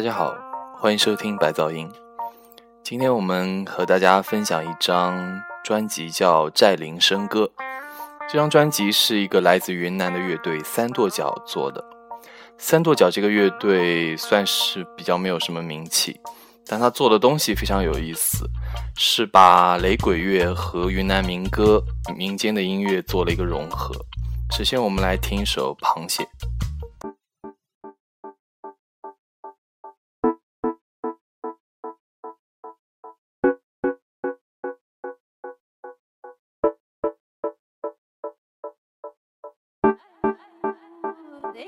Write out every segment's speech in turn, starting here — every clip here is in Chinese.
大家好，欢迎收听白噪音。今天我们和大家分享一张专辑，叫《寨林笙歌》。这张专辑是一个来自云南的乐队三跺脚做的。三跺脚这个乐队算是比较没有什么名气，但他做的东西非常有意思，是把雷鬼乐和云南民歌、民间的音乐做了一个融合。首先，我们来听一首《螃蟹》。They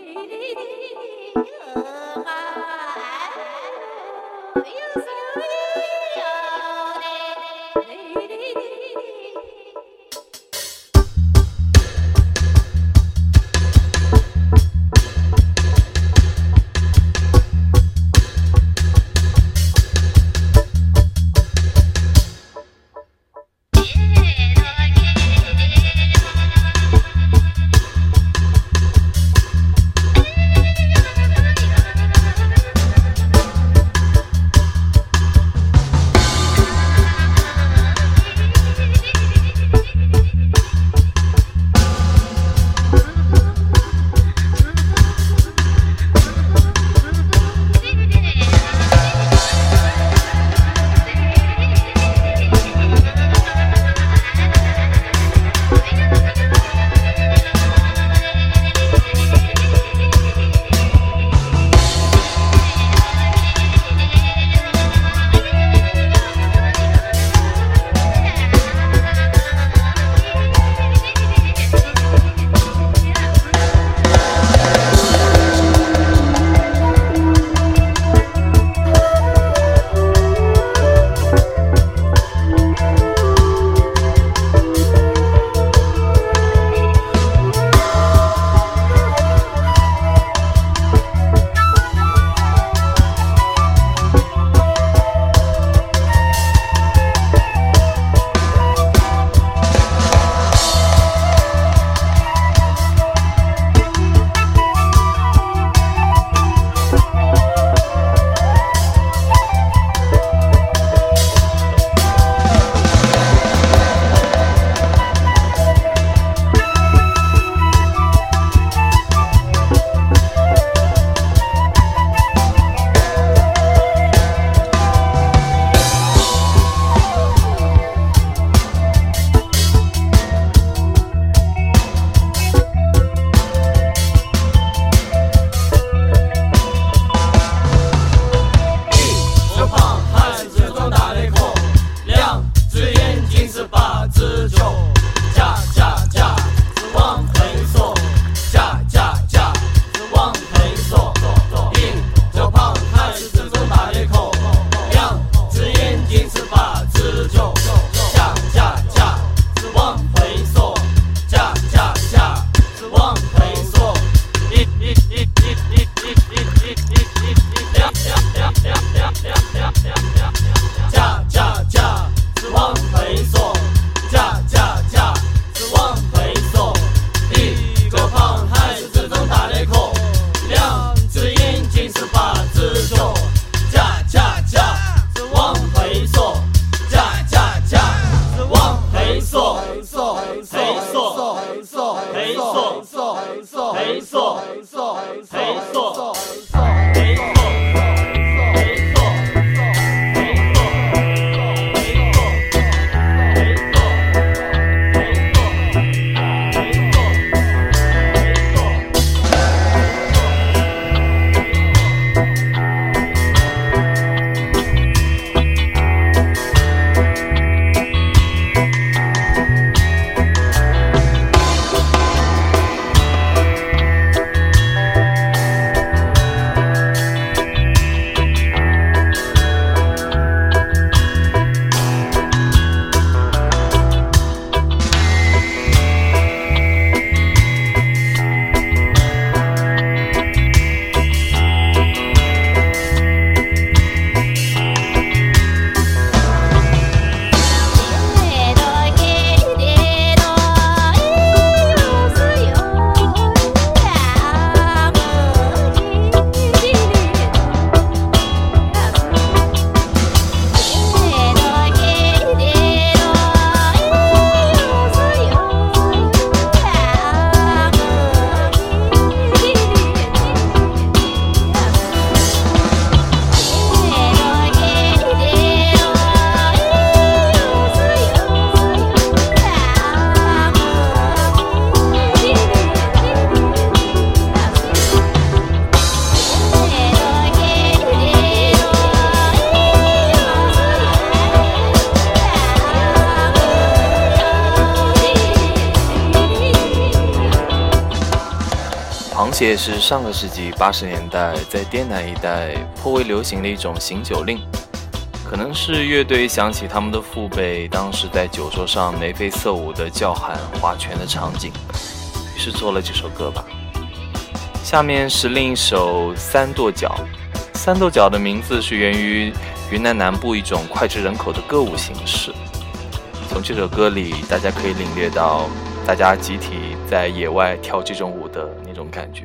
这也是上个世纪八十年代在滇南一带颇为流行的一种行酒令。可能是乐队想起他们的父辈当时在酒桌上眉飞色舞的叫喊划拳的场景，于是做了这首歌吧。下面是另一首《三跺脚》。三跺脚的名字是源于云南南部一种脍炙人口的歌舞形式。从这首歌里，大家可以领略到大家集体在野外跳这种舞的那种感觉。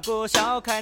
得阿哥笑开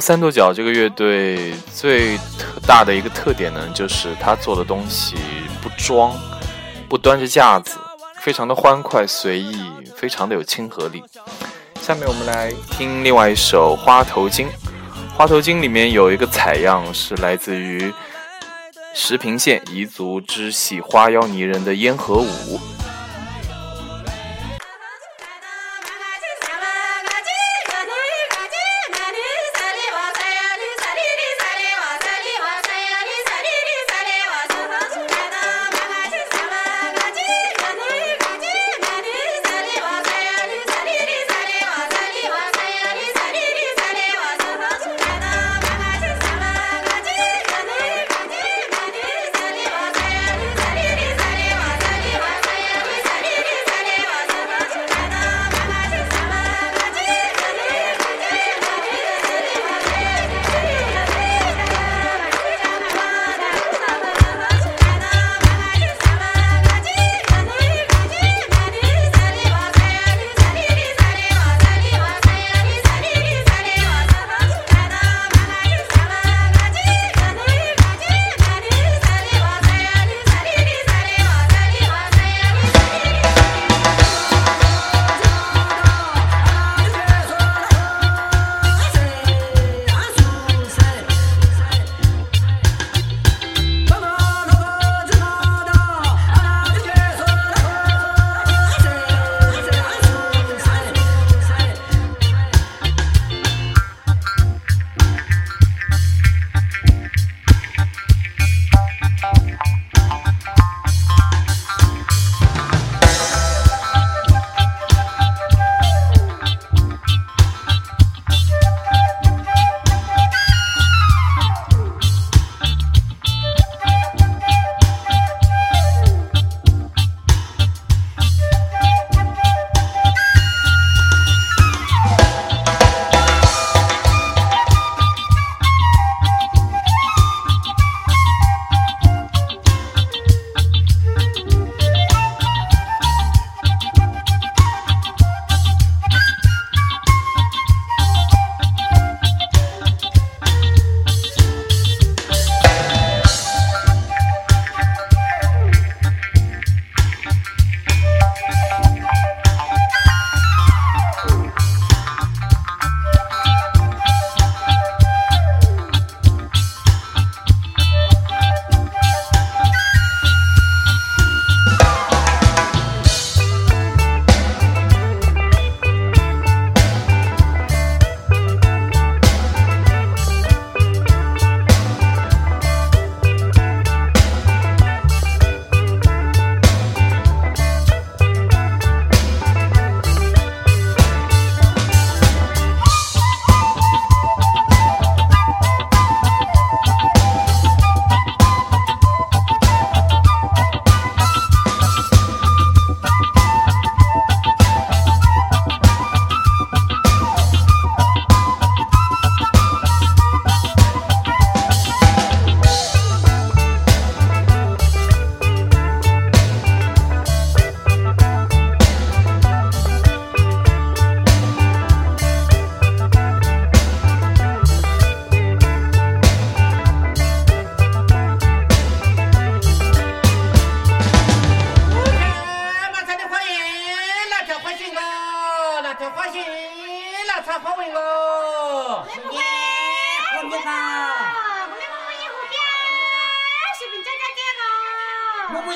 三跺脚这个乐队最大的一个特点呢，就是他做的东西不装，不端着架子，非常的欢快随意，非常的有亲和力。下面我们来听另外一首《花头巾》。《花头巾》里面有一个采样是来自于石屏县彝族支系花妖泥人的烟盒舞。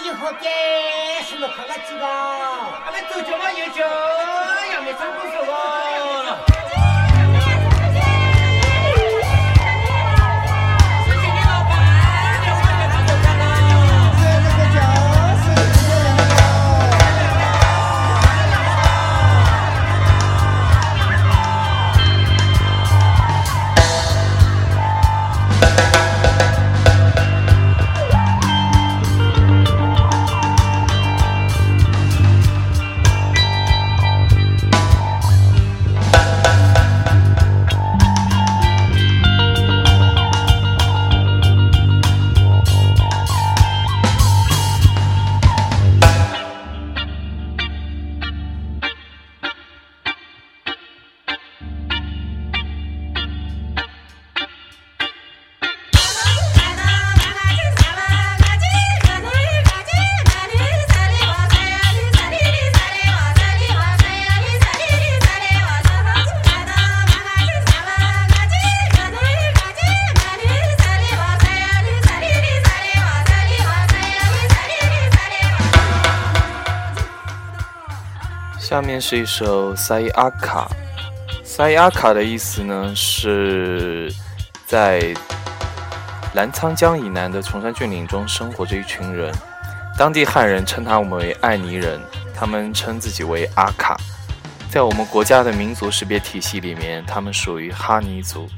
以后点是了看个几个，俺们走脚嘛有脚，也没走不熟哦。下面是一首塞阿卡，塞阿卡的意思呢是在澜沧江以南的崇山峻岭中生活着一群人，当地汉人称他们为爱尼人，他们称自己为阿卡，在我们国家的民族识别体系里面，他们属于哈尼族。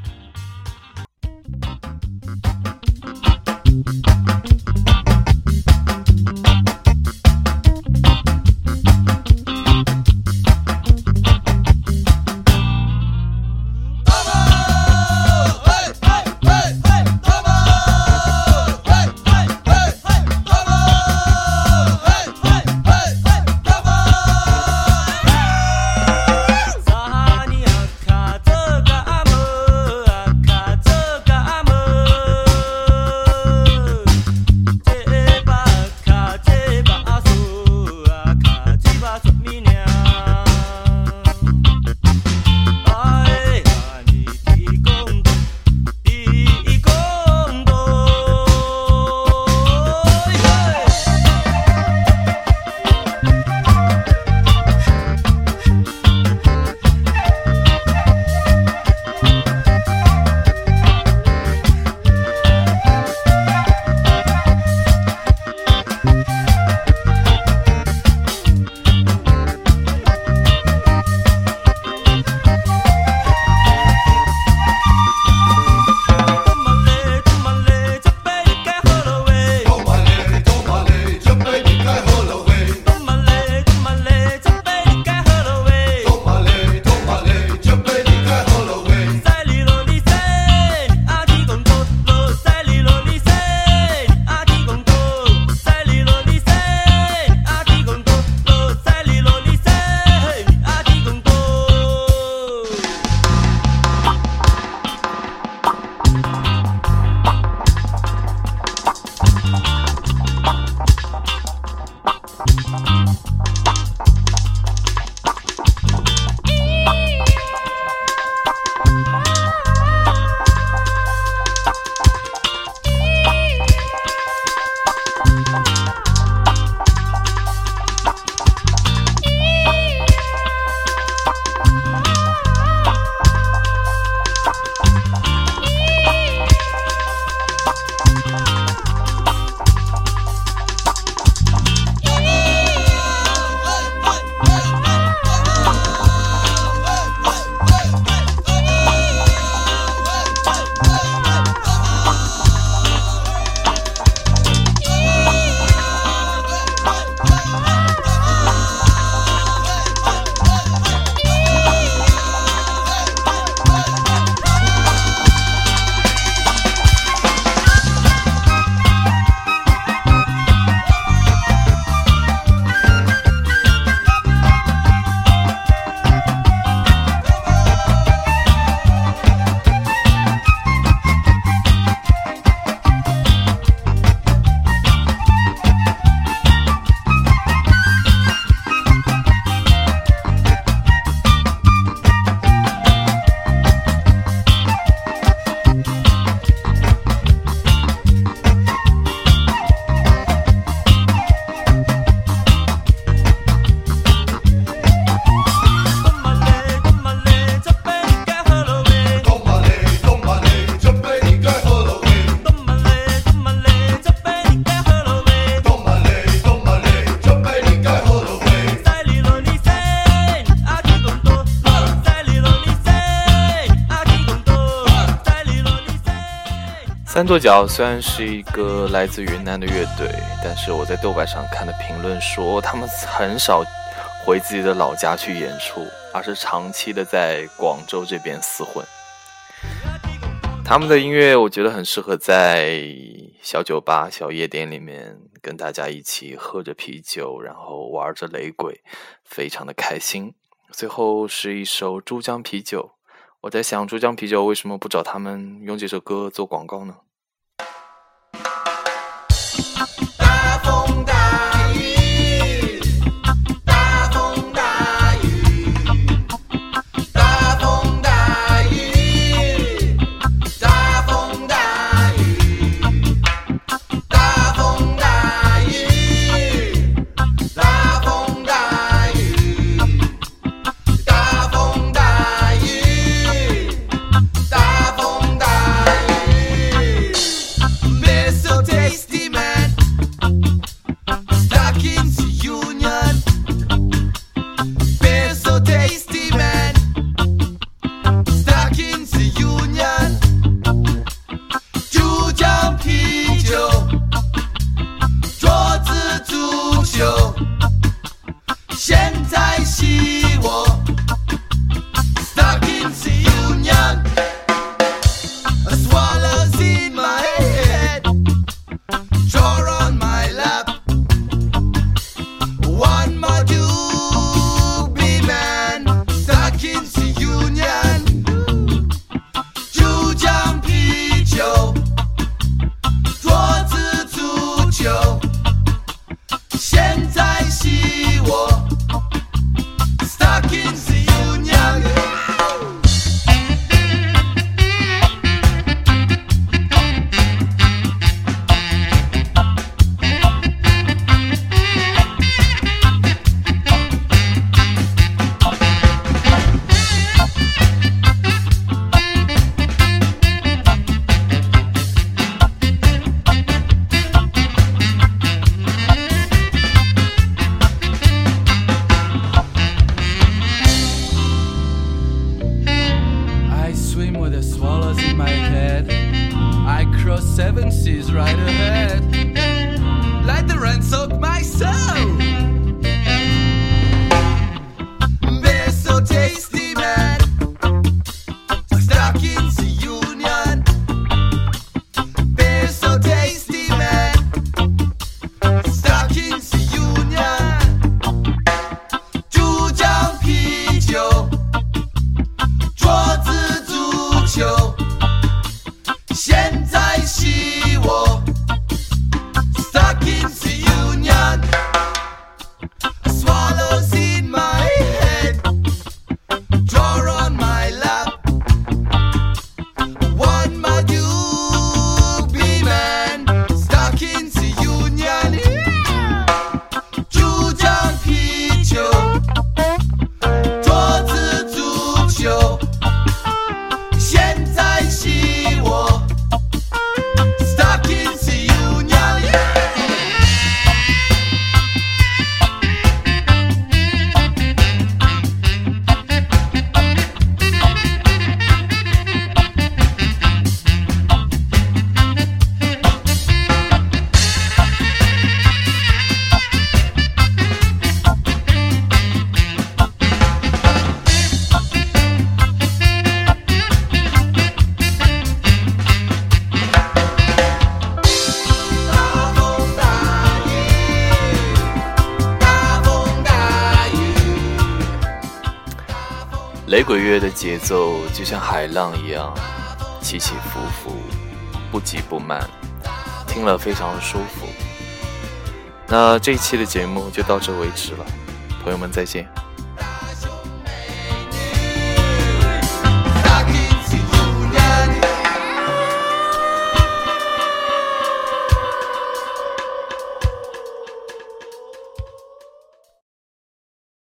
三跺脚虽然是一个来自云南的乐队，但是我在豆瓣上看的评论说，他们很少回自己的老家去演出，而是长期的在广州这边厮混。他们的音乐我觉得很适合在小酒吧、小夜店里面跟大家一起喝着啤酒，然后玩着雷鬼，非常的开心。最后是一首珠江啤酒，我在想珠江啤酒为什么不找他们用这首歌做广告呢？Star 乐的节奏就像海浪一样起起伏伏，不急不慢，听了非常的舒服。那这一期的节目就到这为止了，朋友们再见。